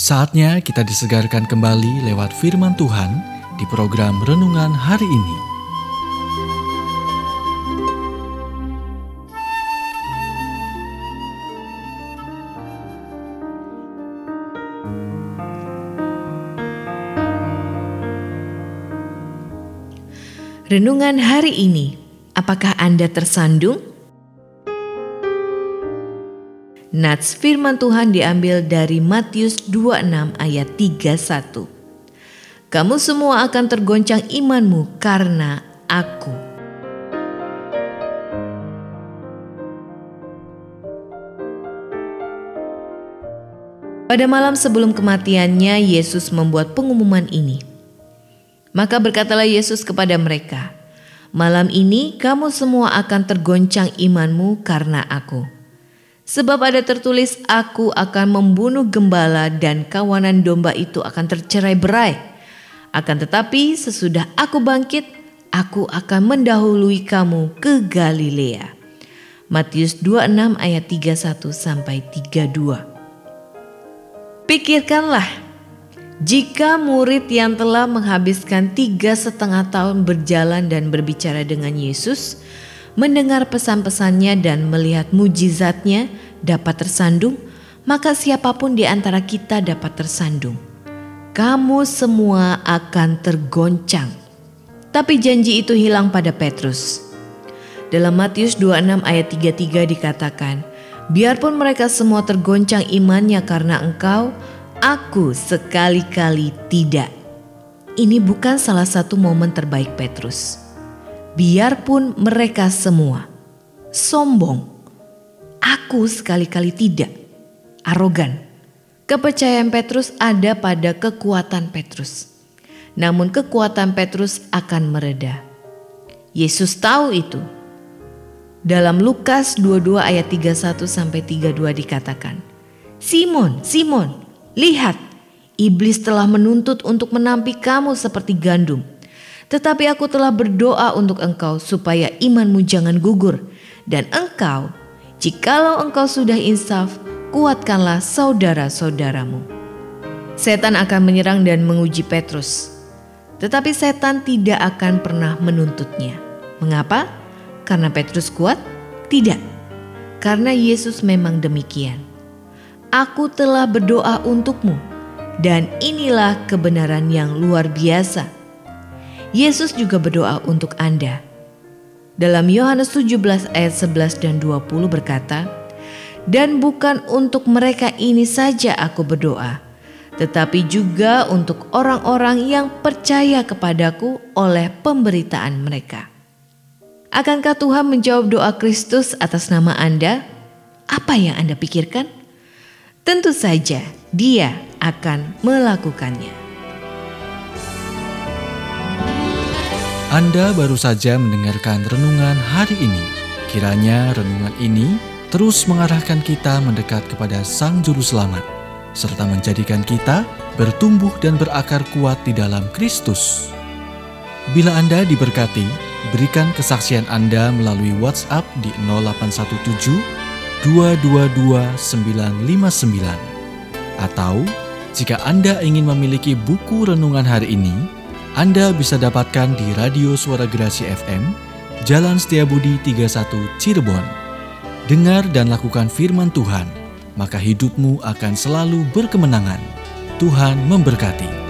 Saatnya kita disegarkan kembali lewat firman Tuhan di program renungan hari ini. Renungan hari ini, apakah Anda tersandung? Nats firman Tuhan diambil dari Matius 26 ayat 31. Kamu semua akan tergoncang imanmu karena aku. Pada malam sebelum kematiannya, Yesus membuat pengumuman ini. Maka berkatalah Yesus kepada mereka, "Malam ini kamu semua akan tergoncang imanmu karena Aku." Sebab ada tertulis, aku akan membunuh gembala dan kawanan domba itu akan tercerai berai. Akan tetapi sesudah aku bangkit, aku akan mendahului kamu ke Galilea. Matius 26 ayat 31 sampai 32. Pikirkanlah, jika murid yang telah menghabiskan tiga setengah tahun berjalan dan berbicara dengan Yesus, mendengar pesan-pesannya dan melihat mujizatnya dapat tersandung, maka siapa pun di antara kita dapat tersandung. Kamu semua akan tergoncang. Tapi janji itu hilang pada Petrus. Dalam Matius 26 ayat 33 dikatakan, Biarpun mereka semua tergoncang imannya karena engkau, aku sekali-kali tidak. Ini bukan salah satu momen terbaik Petrus biarpun mereka semua sombong, aku sekali-kali tidak arogan. Kepercayaan Petrus ada pada kekuatan Petrus. Namun kekuatan Petrus akan mereda. Yesus tahu itu. Dalam Lukas 22 ayat 31 sampai 32 dikatakan, Simon, Simon, lihat, iblis telah menuntut untuk menampi kamu seperti gandum. Tetapi aku telah berdoa untuk engkau supaya imanmu jangan gugur. Dan engkau, jikalau engkau sudah insaf, kuatkanlah saudara-saudaramu. Setan akan menyerang dan menguji Petrus. Tetapi setan tidak akan pernah menuntutnya. Mengapa? Karena Petrus kuat? Tidak. Karena Yesus memang demikian. Aku telah berdoa untukmu, dan inilah kebenaran yang luar biasa Yesus juga berdoa untuk Anda. Dalam Yohanes 17 ayat 11 dan 20 berkata, Dan bukan untuk mereka ini saja aku berdoa, tetapi juga untuk orang-orang yang percaya kepadaku oleh pemberitaan mereka. Akankah Tuhan menjawab doa Kristus atas nama Anda? Apa yang Anda pikirkan? Tentu saja Dia akan melakukannya. Anda baru saja mendengarkan renungan hari ini. Kiranya renungan ini terus mengarahkan kita mendekat kepada Sang Juru Selamat, serta menjadikan kita bertumbuh dan berakar kuat di dalam Kristus. Bila Anda diberkati, berikan kesaksian Anda melalui WhatsApp di 0817 222 959. Atau, jika Anda ingin memiliki buku renungan hari ini, anda bisa dapatkan di Radio Suara Gerasi FM, Jalan Setiabudi 31 Cirebon. Dengar dan lakukan firman Tuhan, maka hidupmu akan selalu berkemenangan. Tuhan memberkati.